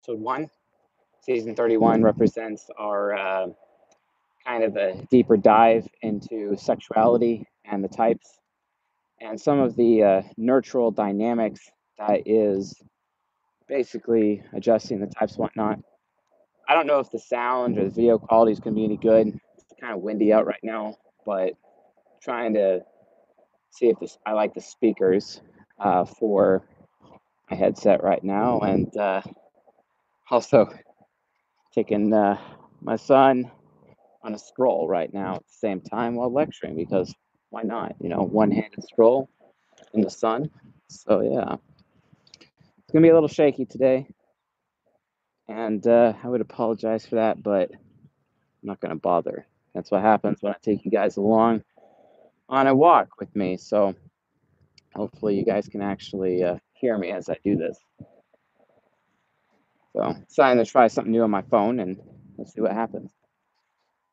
episode one. Season 31 represents our uh, kind of a deeper dive into sexuality and the types and some of the uh, nurtural dynamics that is basically adjusting the types whatnot. I don't know if the sound or the video quality is going to be any good. It's kind of windy out right now, but trying to see if this I like the speakers uh, for my headset right now, and uh, also taking uh, my son on a stroll right now at the same time while lecturing because why not? You know, one-handed stroll in the sun. So yeah, it's gonna be a little shaky today, and uh, I would apologize for that, but I'm not gonna bother. That's what happens when I take you guys along on a walk with me. So hopefully you guys can actually uh, hear me as I do this. So deciding to try something new on my phone and let's see what happens.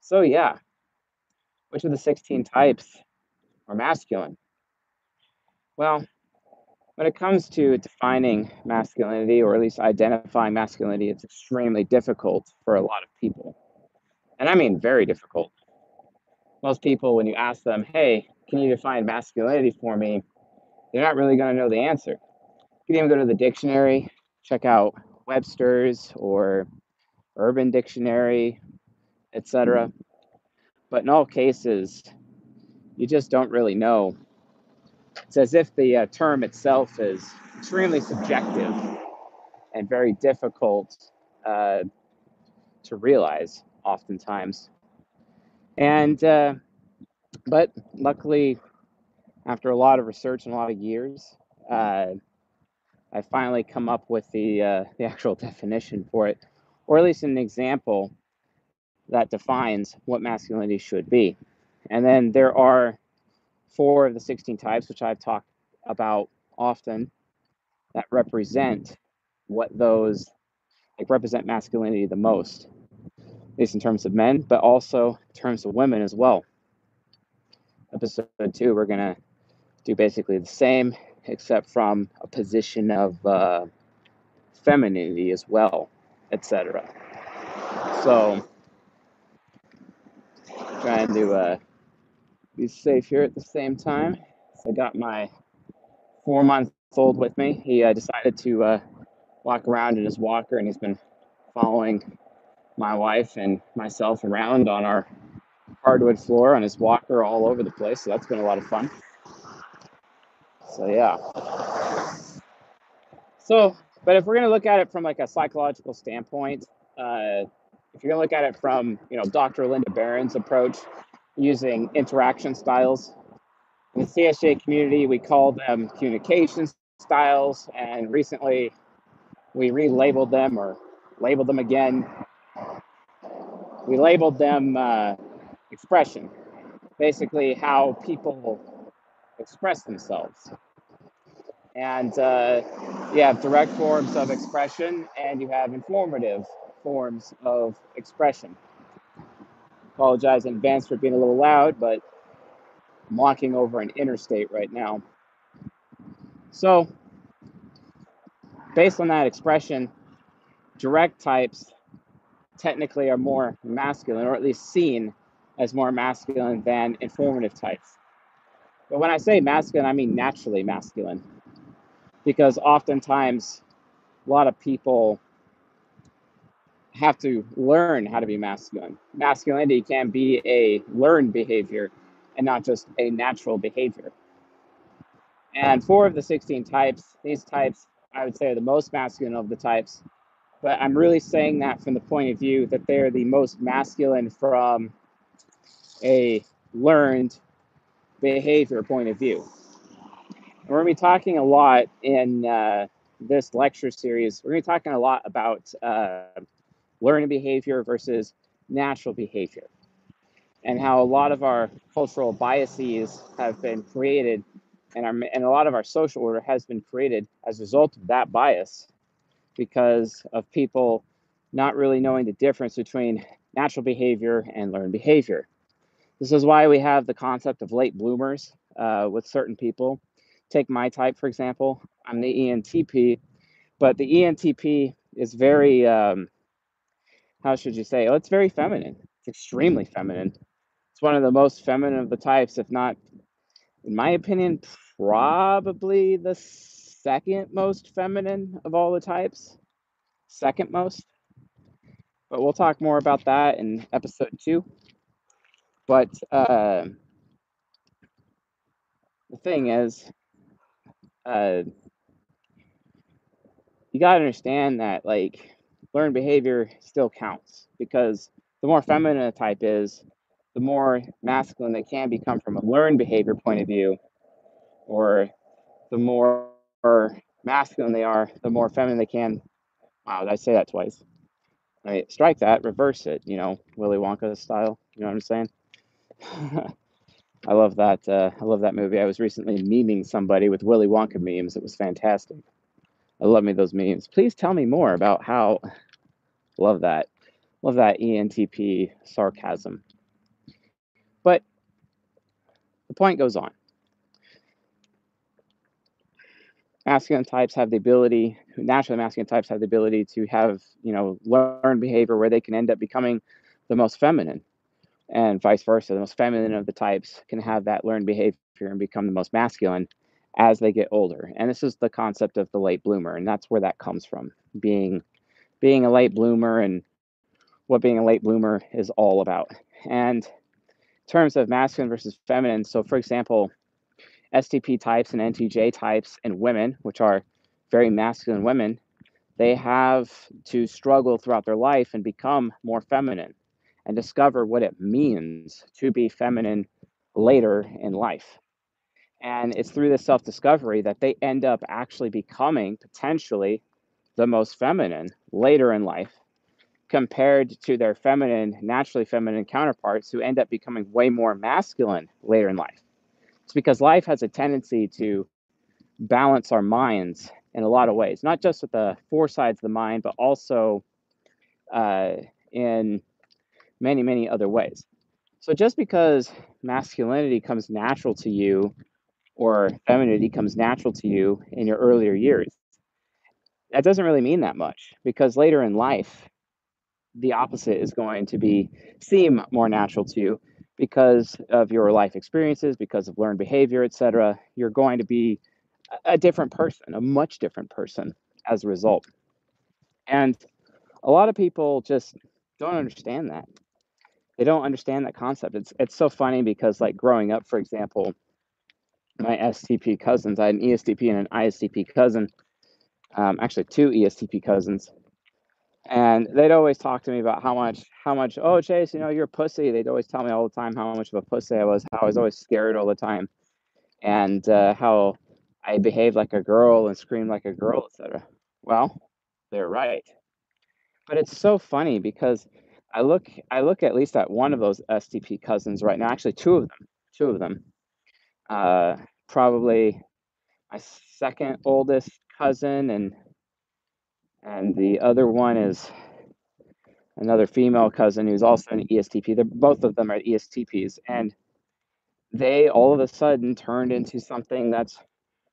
So yeah, which of the 16 types are masculine? Well, when it comes to defining masculinity or at least identifying masculinity, it's extremely difficult for a lot of people. And I mean very difficult. Most people, when you ask them, hey, can you define masculinity for me? They're not really going to know the answer. You can even go to the dictionary, check out Webster's or Urban Dictionary, etc. But in all cases, you just don't really know. It's as if the uh, term itself is extremely subjective and very difficult uh, to realize oftentimes. And, uh, but luckily, after a lot of research and a lot of years, uh, I finally come up with the uh, the actual definition for it, or at least an example that defines what masculinity should be. And then there are four of the 16 types, which I've talked about often, that represent what those like represent masculinity the most, at least in terms of men, but also in terms of women as well. Episode two, we're gonna do basically the same except from a position of uh, femininity as well, etc. So, trying to uh, be safe here at the same time. I got my four month old with me. He uh, decided to uh, walk around in his walker, and he's been following my wife and myself around on our hardwood floor on his walker all over the place. So that's been a lot of fun. So yeah. So, but if we're gonna look at it from like a psychological standpoint, uh, if you're gonna look at it from you know Dr. Linda Berens's approach using interaction styles, in the CSJ community we call them communication styles, and recently we relabeled them or labeled them again. We labeled them uh, expression, basically how people express themselves. And uh, you have direct forms of expression and you have informative forms of expression. Apologize in advance for being a little loud, but I'm walking over an interstate right now. So, based on that expression, direct types technically are more masculine, or at least seen as more masculine than informative types. But when I say masculine, I mean naturally masculine because oftentimes a lot of people have to learn how to be masculine. Masculinity can be a learned behavior and not just a natural behavior. And four of the 16 types, these types, I would say, are the most masculine of the types. But I'm really saying that from the point of view that they're the most masculine from a learned behavior point of view. We're going to be talking a lot in uh, this lecture series. We're going to be talking a lot about uh, learning behavior versus natural behavior and how a lot of our cultural biases have been created and, our, and a lot of our social order has been created as a result of that bias because of people not really knowing the difference between natural behavior and learned behavior. This is why we have the concept of late bloomers uh, with certain people Take my type, for example. I'm the ENTP, but the ENTP is very um, how should you say? Oh, it's very feminine. It's extremely feminine. It's one of the most feminine of the types, if not, in my opinion, probably the second most feminine of all the types. Second most. But we'll talk more about that in episode two. But uh, the thing is, uh, you got to understand that like learned behavior still counts because the more feminine a type is, the more masculine they can become from a learned behavior point of view, or the more masculine they are, the more feminine they can. Wow, did I say that twice? I mean, strike that, reverse it, you know, Willy Wonka style. You know what I'm saying? I love that. Uh, I love that movie. I was recently memeing somebody with Willy Wonka memes. It was fantastic. I love me those memes. Please tell me more about how. Love that. Love that ENTP sarcasm. But the point goes on. Masculine types have the ability, naturally masculine types have the ability to have, you know, learned behavior where they can end up becoming the most feminine and vice versa. The most feminine of the types can have that learned behavior and become the most masculine as they get older. And this is the concept of the late bloomer, and that's where that comes from. Being being a late bloomer and what being a late bloomer is all about. And in terms of masculine versus feminine, so for example, STP types and NTJ types and women, which are very masculine women, they have to struggle throughout their life and become more feminine and discover what it means to be feminine later in life. And it's through this self discovery that they end up actually becoming potentially the most feminine later in life compared to their feminine, naturally feminine counterparts who end up becoming way more masculine later in life. It's because life has a tendency to balance our minds in a lot of ways, not just with the four sides of the mind, but also uh, in many, many other ways. So just because masculinity comes natural to you or femininity comes natural to you in your earlier years, that doesn't really mean that much because later in life, the opposite is going to be seem more natural to you because of your life experiences, because of learned behavior, etc. You're going to be a different person, a much different person as a result. And a lot of people just don't understand that they don't understand that concept. It's it's so funny because like growing up, for example, my STP cousins, I had an ESTP and an ISTP cousin, um, actually two ESTP cousins, and they'd always talk to me about how much how much oh Chase, you know you're a pussy. They'd always tell me all the time how much of a pussy I was, how I was always scared all the time, and uh, how I behaved like a girl and screamed like a girl, etc. Well, they're right, but it's so funny because I look I look at least at one of those STP cousins right now. Actually, two of them. Two of them. Uh, probably my second oldest cousin, and and the other one is another female cousin who's also an ESTP. They're both of them are ESTPs, and they all of a sudden turned into something that's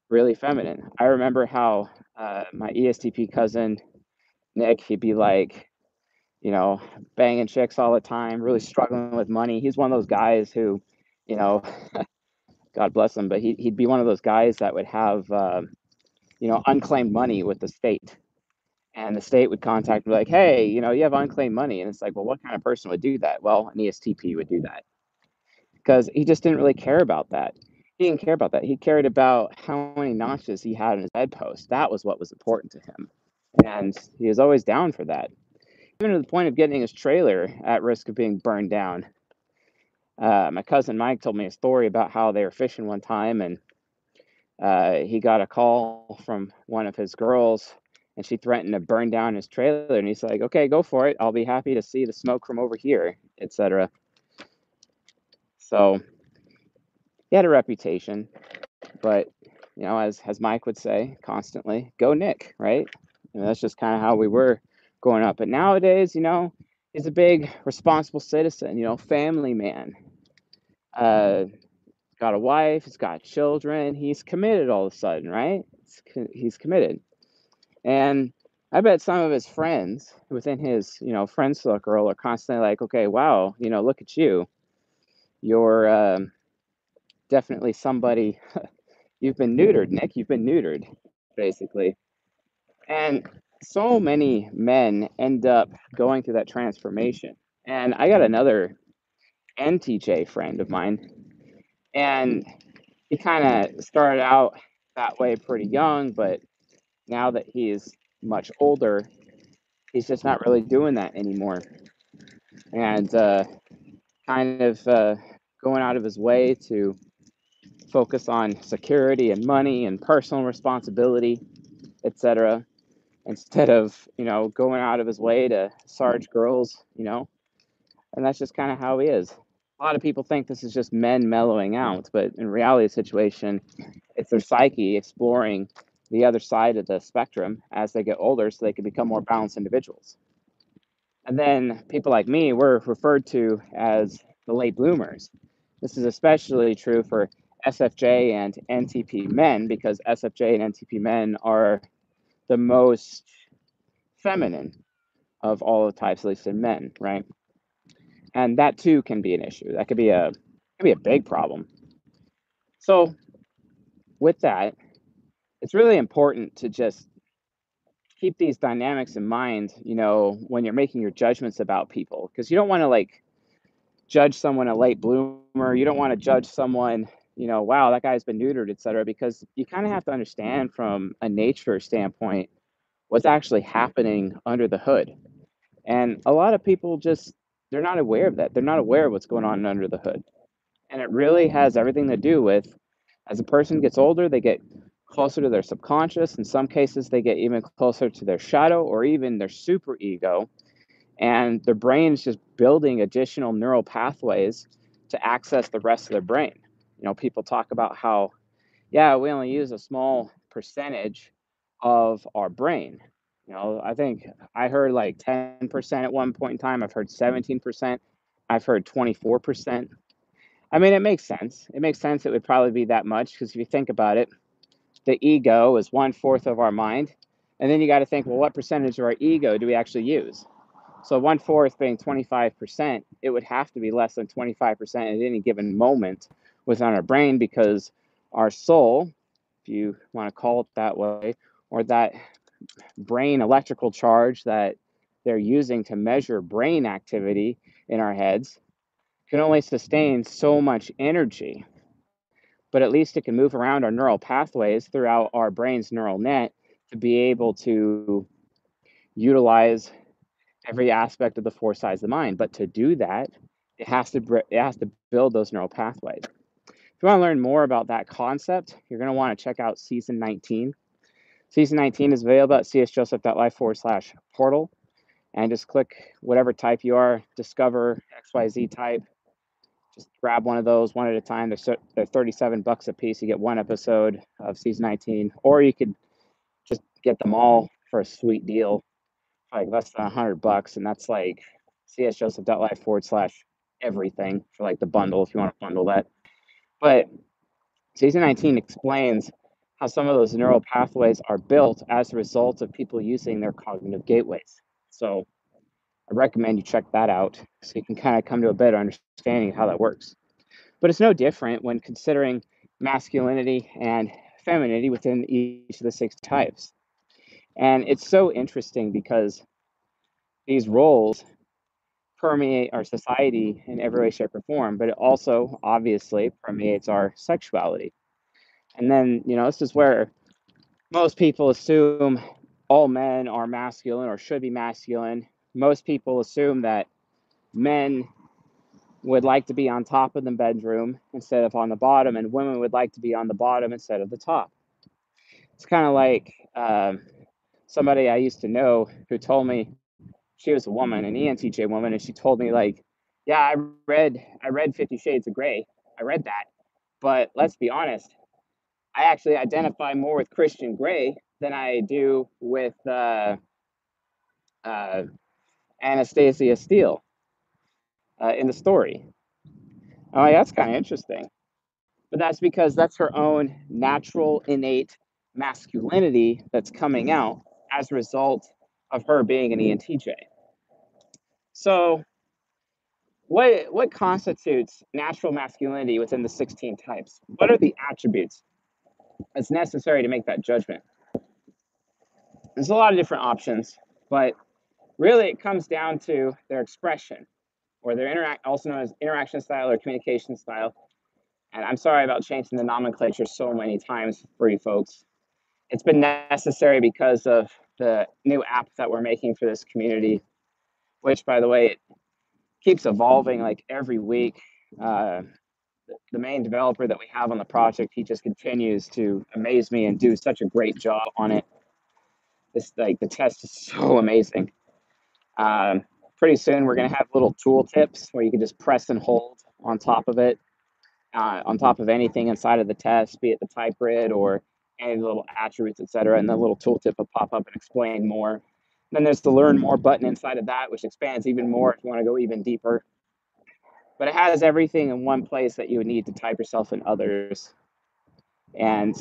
really feminine. I remember how uh, my ESTP cousin Nick, he'd be like, you know, banging chicks all the time, really struggling with money. He's one of those guys who, you know, God bless him, but he, he'd be one of those guys that would have, uh, you know, unclaimed money with the state. And the state would contact me like, hey, you know, you have unclaimed money. And it's like, well, what kind of person would do that? Well, an ESTP would do that because he just didn't really care about that. He didn't care about that. He cared about how many notches he had in his bedpost. That was what was important to him. And he was always down for that even to the point of getting his trailer at risk of being burned down. Uh, my cousin Mike told me a story about how they were fishing one time and uh, he got a call from one of his girls and she threatened to burn down his trailer and he's like okay go for it. I'll be happy to see the smoke from over here etc so he had a reputation but you know as as mike would say constantly go nick right? And that's just kind of how we were growing up. But nowadays, you know, he's a big responsible citizen, you know, family man. Uh, got a wife, he's got children, he's committed all of a sudden, right? He's committed. And I bet some of his friends within his, you know, friend circle are constantly like, "Okay, wow, you know, look at you. You're um, definitely somebody. You've been neutered, Nick. You've been neutered, basically." And so many men end up going through that transformation. And I got another NTJ friend of mine, and he kind of started out that way pretty young, but now that he's much older, he's just not really doing that anymore. And uh, kind of uh, going out of his way to focus on security and money and personal responsibility, etc instead of you know going out of his way to sarge girls you know? And that's just kind of how he is. A lot of people think this is just men mellowing out but in reality the situation it's their psyche exploring the other side of the spectrum as they get older so they can become more balanced individuals. And then people like me we're referred to as the late bloomers. This is especially true for sfj and ntp men because sfj and ntp men are the most feminine of all the types, at least in men, right? And that too can be an issue. That could be a could be a big problem. So with that, it's really important to just keep these dynamics in mind, you know, when you're making your judgments about people, because you don't want to like judge someone a late bloomer. You don't want to judge someone, you know, wow, that guy's been neutered, et cetera, because you kind of have to mm-hmm. understand from a nature standpoint what's actually happening under the hood. And a lot of people just, they're not aware of that. They're not aware of what's going on under the hood. And it really has everything to do with as a person gets older, they get closer to their subconscious. In some cases, they get even closer to their shadow or even their super ego. And their brain is just building additional neural pathways to access the rest of their brain. You know, people talk about how, yeah, we only use a small percentage of our brain. You know, I think I heard like 10% at one point in time. I've heard 17%. I've heard 24%. I mean, it makes sense. It makes sense it would probably be that much because if you think about it, the ego is one fourth of our mind. And then you got to think, well, what percentage of our ego do we actually use? So one fourth being 25%, it would have to be less than 25% at any given moment within our brain because our soul, if you want to call it that way, or that brain electrical charge that they're using to measure brain activity in our heads can only sustain so much energy. But at least it can move around our neural pathways throughout our brain's neural net to be able to utilize every aspect of the four sides of the mind. But to do that, it has to it has to build those neural pathways. You want to learn more about that concept, you're going to want to check out season 19 Season 19 is available at csjoseph.life forward slash portal. And just click whatever type you are, discover XYZ type. Just grab one of those one at a time. They're, they're 37 bucks a piece. You get one episode of season 19. Or you could just get them all for a sweet deal, like less than 100 bucks. And that's like csjoseph.life forward slash everything for like the bundle if you want to bundle that. But season 19 explains how some of those neural pathways are built as a result of people using their cognitive gateways. So I recommend you check that out so you can kind of come to a better understanding of how that works. But it's no different when considering masculinity and femininity within each of the six types. And it's so interesting because these roles permeate our society in every way, shape, or form, but it also obviously permeates our sexuality. And then, you know, this is where most people assume all men are masculine or should be masculine. Most people assume that men would like to be on top of the bedroom instead of on the bottom, and women would like to be on the bottom instead of the top. It's kind of like um, somebody I used to know who told me she was a woman, an ENTJ woman, and she told me like, "Yeah, I read I read Fifty Shades of Grey. I read that, but let's be honest, I actually identify more with Christian Grey than I do with uh, uh, Anastasia Steele uh, in the story. I'm like, that's kind of interesting. But that's because that's her own natural, innate masculinity that's coming out as a result of her being an ENTJ. So, what what constitutes natural masculinity within the 16 types? What are the attributes that's necessary to make that judgment? There's a lot of different options, but really it comes down to their expression or their interact also known as interaction style or communication style. And I'm sorry about changing the nomenclature so many times for you folks. It's been necessary because of the new app that we're making for this community, which by the way, it keeps evolving like every week. Uh, the main developer that we have on the project, he just continues to amaze me and do such a great job on it. This like the test is so amazing. Um, pretty soon we're going to have little tool tips where you can just press and hold on top of it, uh, on top of anything inside of the test, be it the type grid or any little attributes, etc. And the little tooltip will pop up and explain more. Then there's the learn more button inside of that, which expands even more if you want to go even deeper. But it has everything in one place that you would need to type yourself and others. And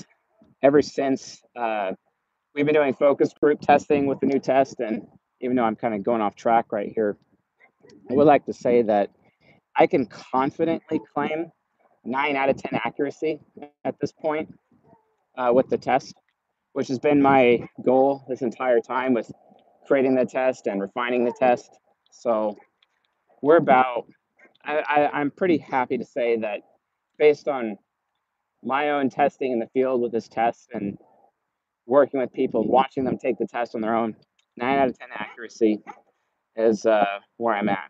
ever since uh, we've been doing focus group testing with the new test, and even though I'm kind of going off track right here, I would like to say that I can confidently claim nine out of 10 accuracy at this point uh, with the test, which has been my goal this entire time with creating the test and refining the test. So we're about, I, I, I'm pretty happy to say that based on my own testing in the field with this test and working with people, watching them take the test on their own, nine out of 10 accuracy is uh, where I'm at.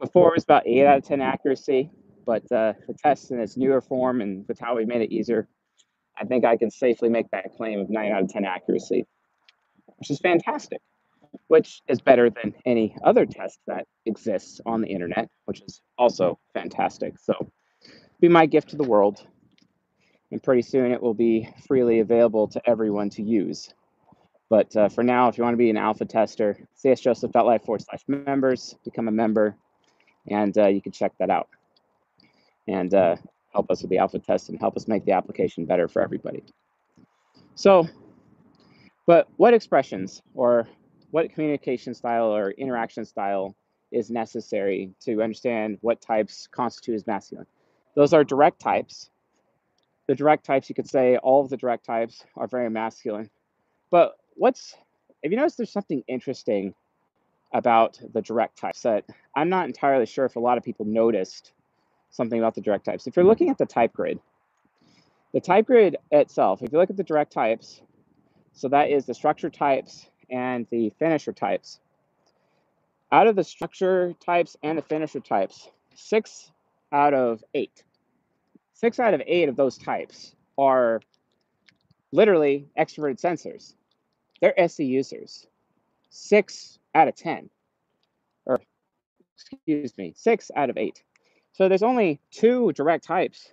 Before it was about eight out of 10 accuracy, but uh, the test in its newer form and with how we made it easier, I think I can safely make that claim of nine out of 10 accuracy, which is fantastic, which is better than any other test that exists on the internet, which is also fantastic. So, be my gift to the world. And pretty soon it will be freely available to everyone to use. But uh, for now, if you want to be an alpha tester, csjoseph.life forward slash members, become a member, and uh, you can check that out and uh, help us with the alpha test and help us make the application better for everybody. So, but what expressions or what communication style or interaction style is necessary to understand what types constitute as masculine? Those are direct types. The direct types, you could say all of the direct types are very masculine. But what's if you notice there's something interesting about the direct types that I'm not entirely sure if a lot of people noticed something about the direct types. If you're looking at the type grid, the type grid itself, if you look at the direct types, so that is the structure types and the finisher types. Out of the structure types and the finisher types, six out of eight, six out of eight of those types are literally extroverted sensors. They're SE users. Six out of 10, or excuse me, six out of eight. So there's only two direct types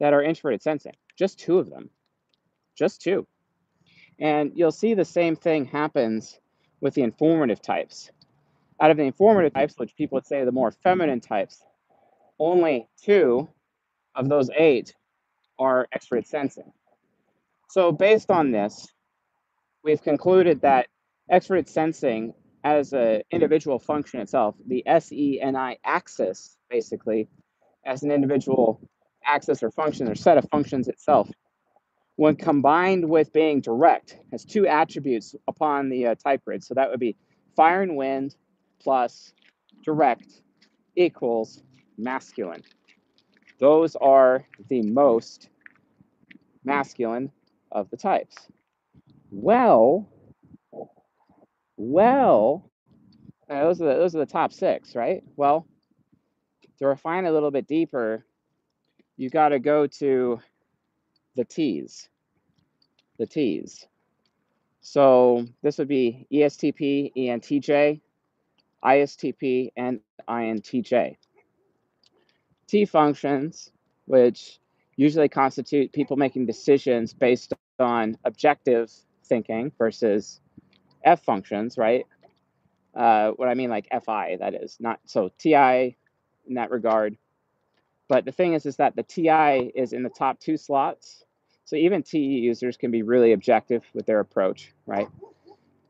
that are introverted sensing, just two of them, just two. And you'll see the same thing happens with the informative types. Out of the informative types, which people would say the more feminine types, only two of those eight are extroverted sensing. So based on this, we've concluded that extroverted sensing as an individual function itself, the SENI axis, basically, as an individual axis or function or set of functions itself, when combined with being direct, has two attributes upon the uh, type grid. So that would be fire and wind plus direct equals masculine. Those are the most masculine of the types. Well, well, uh, those are the, those are the top six, right? Well, to refine a little bit deeper, you got to go to the T's. The T's. So this would be ESTP, ENTJ, ISTP, and INTJ. T functions, which usually constitute people making decisions based on objective thinking versus F functions, right? Uh, what I mean, like FI, that is not so TI in that regard. But the thing is, is that the TI is in the top two slots. So even TE users can be really objective with their approach, right?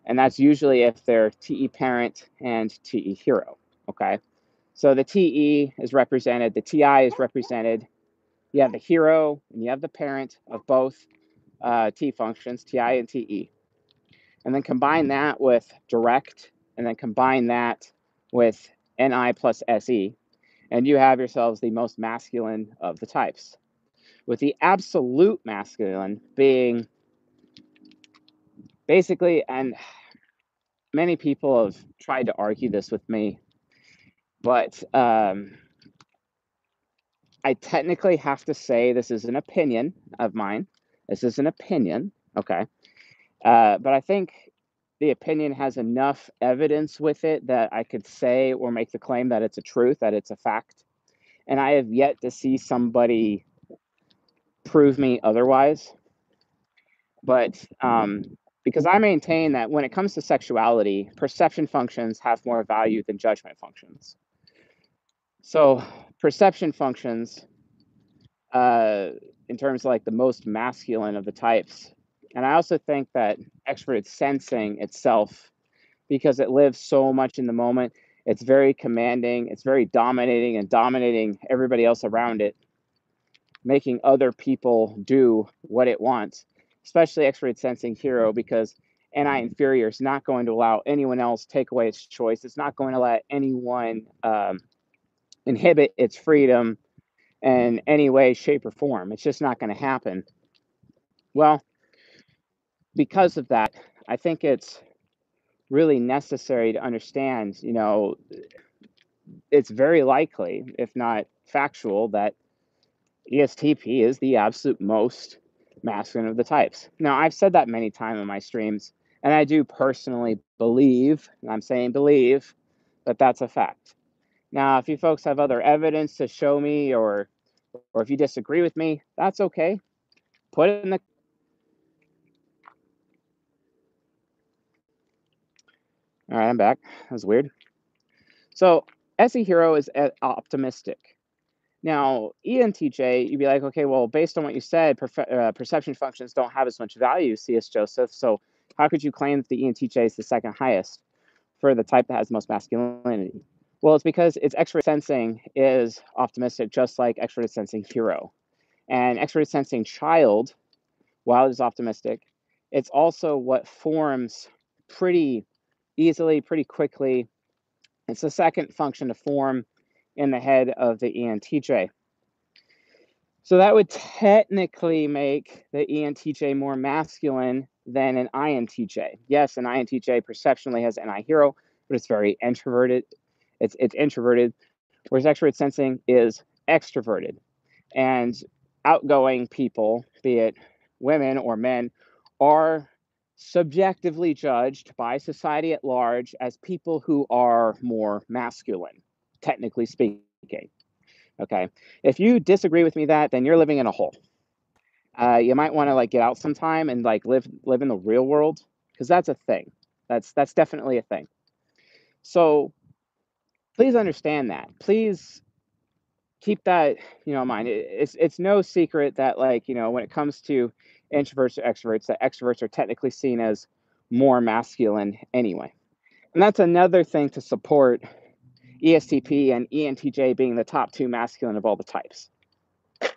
And that's usually if they're TE parent and TE hero. Okay. So the TE is represented, the TI is represented. You have the hero and you have the parent of both uh, T functions, TI and TE. And then combine that with direct, and then combine that with NI plus SE, and you have yourselves the most masculine of the types. With the absolute masculine being basically, and many people have tried to argue this with me, but um, I technically have to say this is an opinion of mine. This is an opinion, okay? Uh, but I think the opinion has enough evidence with it that I could say or make the claim that it's a truth, that it's a fact. And I have yet to see somebody prove me otherwise. But um, because I maintain that when it comes to sexuality, perception functions have more value than judgment functions. So, perception functions, uh, in terms of like the most masculine of the types, and I also think that extroverted sensing itself, because it lives so much in the moment, it's very commanding, it's very dominating and dominating everybody else around it, making other people do what it wants, especially extroverted sensing hero, because NI inferior is not going to allow anyone else take away its choice. It's not going to let anyone um, inhibit its freedom in any way, shape, or form. It's just not going to happen. Well, because of that, I think it's really necessary to understand, you know, it's very likely, if not factual, that ESTP is the absolute most masculine of the types. Now, I've said that many times in my streams, and I do personally believe, and I'm saying believe, that that's a fact. Now, if you folks have other evidence to show me or or if you disagree with me, that's okay. Put it in the All right, I'm back. That was weird. So SE Hero is optimistic. Now, ENTJ, you'd be like, okay, well, based on what you said, perfe- uh, perception functions don't have as much value, CS Joseph. So how could you claim that the ENTJ is the second highest for the type that has most masculinity? Well, it's because its extroverted sensing is optimistic, just like extroverted sensing hero. And extroverted sensing child, while it is optimistic, it's also what forms pretty easily, pretty quickly. It's the second function to form in the head of the ENTJ. So that would technically make the ENTJ more masculine than an INTJ. Yes, an INTJ perceptionally has an I hero, but it's very introverted. It's it's introverted, whereas extrovert sensing is extroverted. And outgoing people, be it women or men, are subjectively judged by society at large as people who are more masculine, technically speaking. Okay. If you disagree with me that, then you're living in a hole. Uh, you might want to like get out sometime and like live live in the real world because that's a thing. That's that's definitely a thing. So please understand that. Please keep that you know in mind. It, it's it's no secret that like you know when it comes to introverts or extroverts, that extroverts are technically seen as more masculine anyway. And that's another thing to support ESTP and ENTJ being the top two masculine of all the types,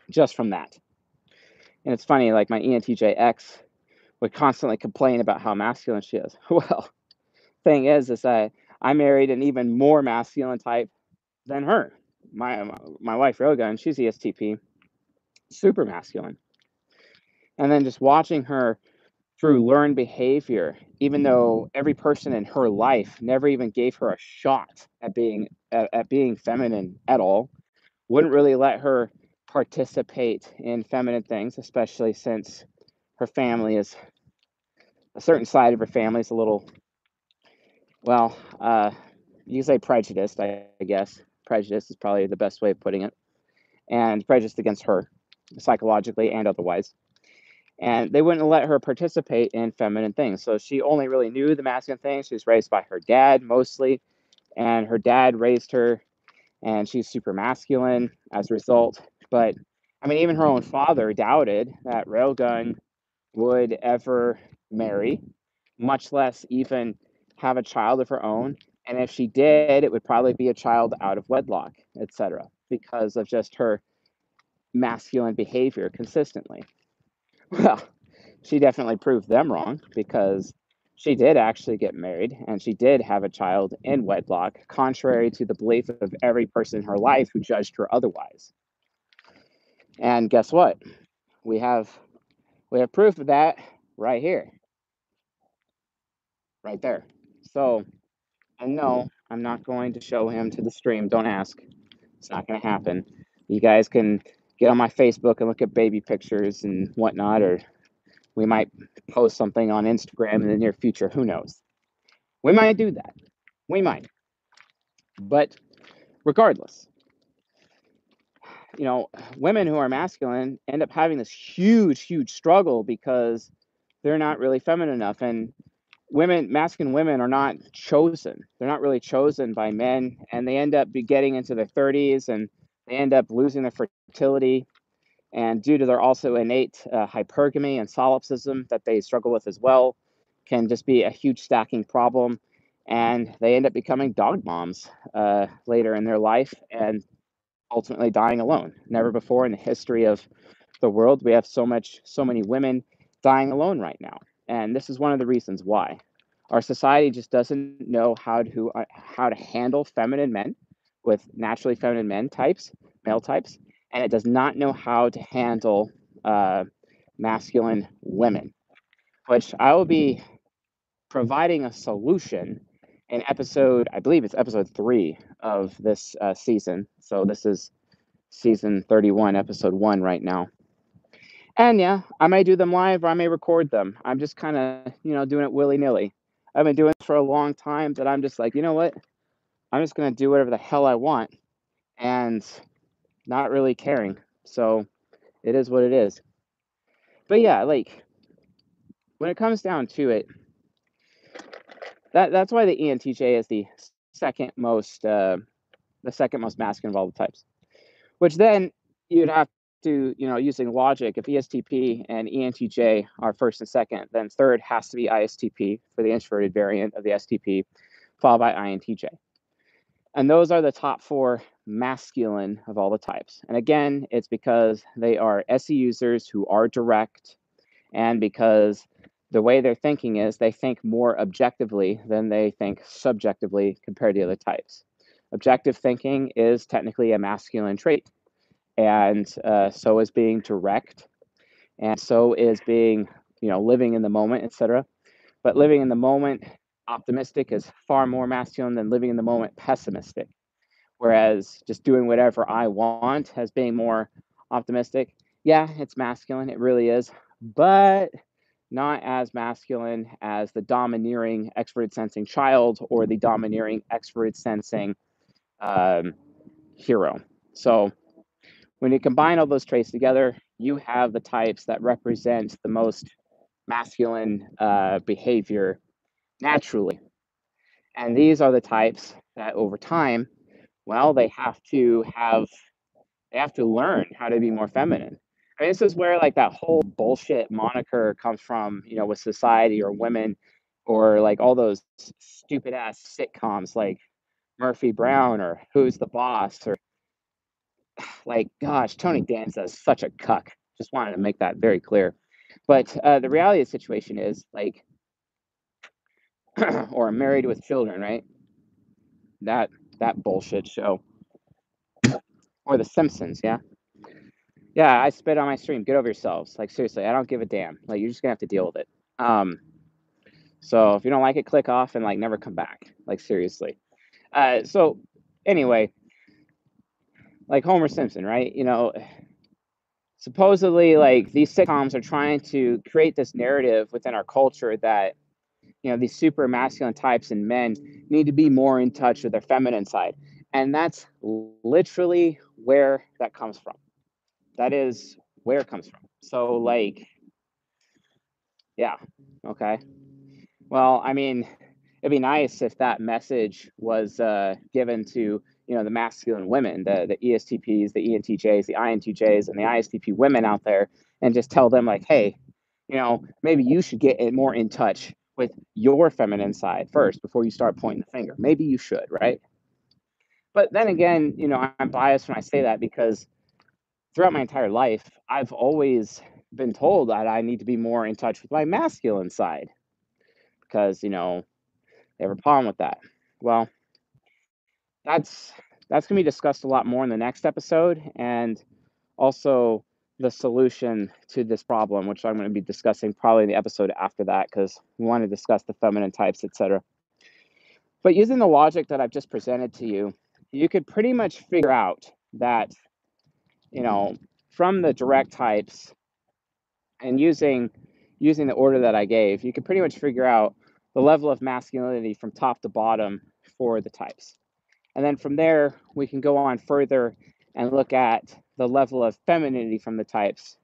just from that. And it's funny, like my ENTJ X would constantly complain about how masculine she is. Well, thing is, is that I married an even more masculine type than her. My my wife Rogan, she's ESTP, super masculine and then just watching her through learned behavior even though every person in her life never even gave her a shot at being at, at being feminine at all wouldn't really let her participate in feminine things especially since her family is a certain side of her family is a little well uh you say prejudiced I, I guess. Prejudice is probably the best way of putting it and prejudiced against her psychologically and otherwise and they wouldn't let her participate in feminine things. So she only really knew the masculine things. She was raised by her dad mostly, and her dad raised her, and she's super masculine as a result. But I mean, even her own father doubted that Railgun would ever marry, much less even have a child of her own. And if she did, it would probably be a child out of wedlock, etc., because of just her masculine behavior consistently. Well, she definitely proved them wrong because she did actually get married and she did have a child in wedlock, contrary to the belief of every person in her life who judged her otherwise. And guess what? We have we have proof of that right here. Right there. So, and no, I'm not going to show him to the stream. Don't ask. It's not going to happen. You guys can get on my Facebook and look at baby pictures and whatnot, or we might post something on Instagram in the near future. Who knows? We might do that. We might. But regardless, you know, women who are masculine end up having this huge, huge struggle because they're not really feminine enough. And women, masculine women, are not chosen. They're not really chosen by men, and they end up be getting into their 30s and they end up losing their fertility. And due to their also innate uh, hypergamy and solipsism that they struggle with as well, can just be a huge stacking problem. And they end up becoming dog moms uh, later in their life and ultimately dying alone. Never before in the history of the world we have so much, so many women dying alone right now. And this is one of the reasons why. Our society just doesn't know how to uh, how to handle feminine men with naturally feminine men types, male types, and it does not know how to handle uh, masculine women, which I will be providing a solution in episode, I believe it's episode three of this uh, season. So this is season 31, episode one right now. And yeah, I may do them live or I may record them. I'm just kind of, you know, doing it willy nilly. I've been doing it for a long time that I'm just like, you know what? I'm just going to do whatever the hell I want and not really caring. So it is what it is. But yeah, like when it comes down to it, that that's why the ENTJ is the second most uh, the second most masculine of all the types. Which then you'd have to, you know, using logic, if ESTP and ENTJ are first and second, then third has to be ISTP for the introverted variant of the STP, followed by INTJ. And those are the top four masculine of all the types. And again, it's because they are SE users who are direct, and because the way they're thinking is they think more objectively than they think subjectively compared to the other types. Objective thinking is technically a masculine trait and uh, so is being direct and so is being you know living in the moment etc but living in the moment optimistic is far more masculine than living in the moment pessimistic. Whereas just doing whatever i want as being more optimistic. Yeah it's masculine it really is but not as masculine as the domineering extroverted sensing child or the domineering extroverted sensing um, hero. So when you combine all those traits together, you have the types that represent the most masculine uh, behavior naturally. And these are the types that over time, well, they have to have, they have to learn how to be more feminine. I mean, this is where like that whole bullshit moniker comes from, you know, with society or women or like all those stupid ass sitcoms like Murphy Brown or Who's the Boss or like, gosh, Tony Danza is such a cuck. Just wanted to make that very clear. But uh, the reality of the situation is like, or married with children, right? That that bullshit show. Or The Simpsons, yeah. Yeah, I spit on my stream. Get over yourselves. Like seriously, I don't give a damn. Like you're just gonna have to deal with it. Um, so if you don't like it, click off and like never come back. Like seriously. Uh, so anyway, like Homer Simpson, right? You know, supposedly like these sitcoms are trying to create this narrative within our culture that you know these super masculine types and men need to be more in touch with their feminine side. And that's literally where that comes from. That is where it comes from. So like yeah okay. Well i mean it'd be nice if that message was uh, given to you know the masculine women, the the ESTPs, the ENTJs, the INTJs, and the ISTP women out there, and just tell them like, hey, you know, maybe you should get more in touch with your feminine side first before you start pointing the finger. Maybe you should, right? But then again, you know, I'm biased when I say that because throughout my entire life, I've always been told that I need to be more in touch with my masculine side because, you know, they have a problem with that. Well, that's that's going to be discussed a lot more in the next episode and also the solution to this problem, which I'm going to be discussing probably in the episode after that because we want to discuss the feminine types, etc. But using the logic that I've just presented to you, you could pretty much figure out that, you know, from the direct types and using using the order that I gave, you could pretty much figure out the level of masculinity from top to bottom for the types. And then from there, we can go on further and look at the level of femininity from the types,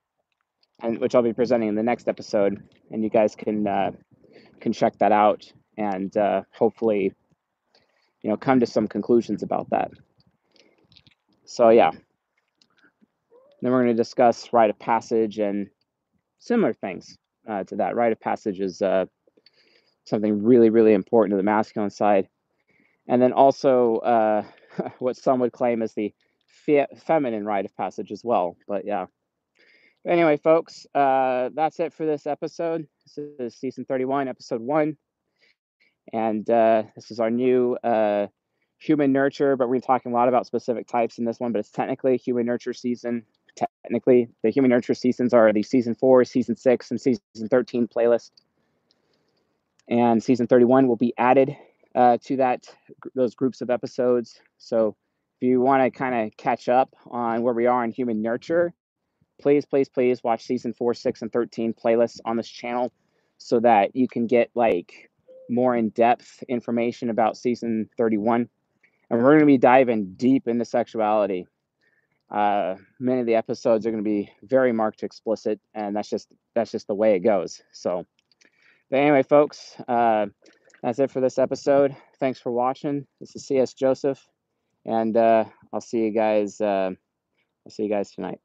and which I'll be presenting in the next episode. And you guys can uh, can check that out and uh, hopefully, you know, come to some conclusions about that. So yeah. Then we're going to discuss rite of passage and similar things uh, to that. Rite of passage is uh, something really, really important to the masculine side. And then also uh, what some would claim is the fe- feminine rite of passage as well. But yeah. Anyway, folks, uh, that's it for this episode. This is season 31, episode one. And uh, this is our new uh, human nurture, but we're talking a lot about specific types in this one, but it's technically human nurture season. Technically, the human nurture seasons are the season four, season six, and season 13 playlist. And season 31 will be added uh, to that those groups of episodes. So if you want to kind of catch up on where we are in human nurture, please, please, please watch season four, six, and 13 playlists on this channel so that you can get like more in depth information about season 31. And we're going to be diving deep into sexuality. Uh, many of the episodes are going to be very marked explicit, and that's just that's just the way it goes. So, but anyway, folks, uh, that's it for this episode. Thanks for watching. This is CS Joseph, and uh, I'll see you guys. Uh, I'll see you guys tonight.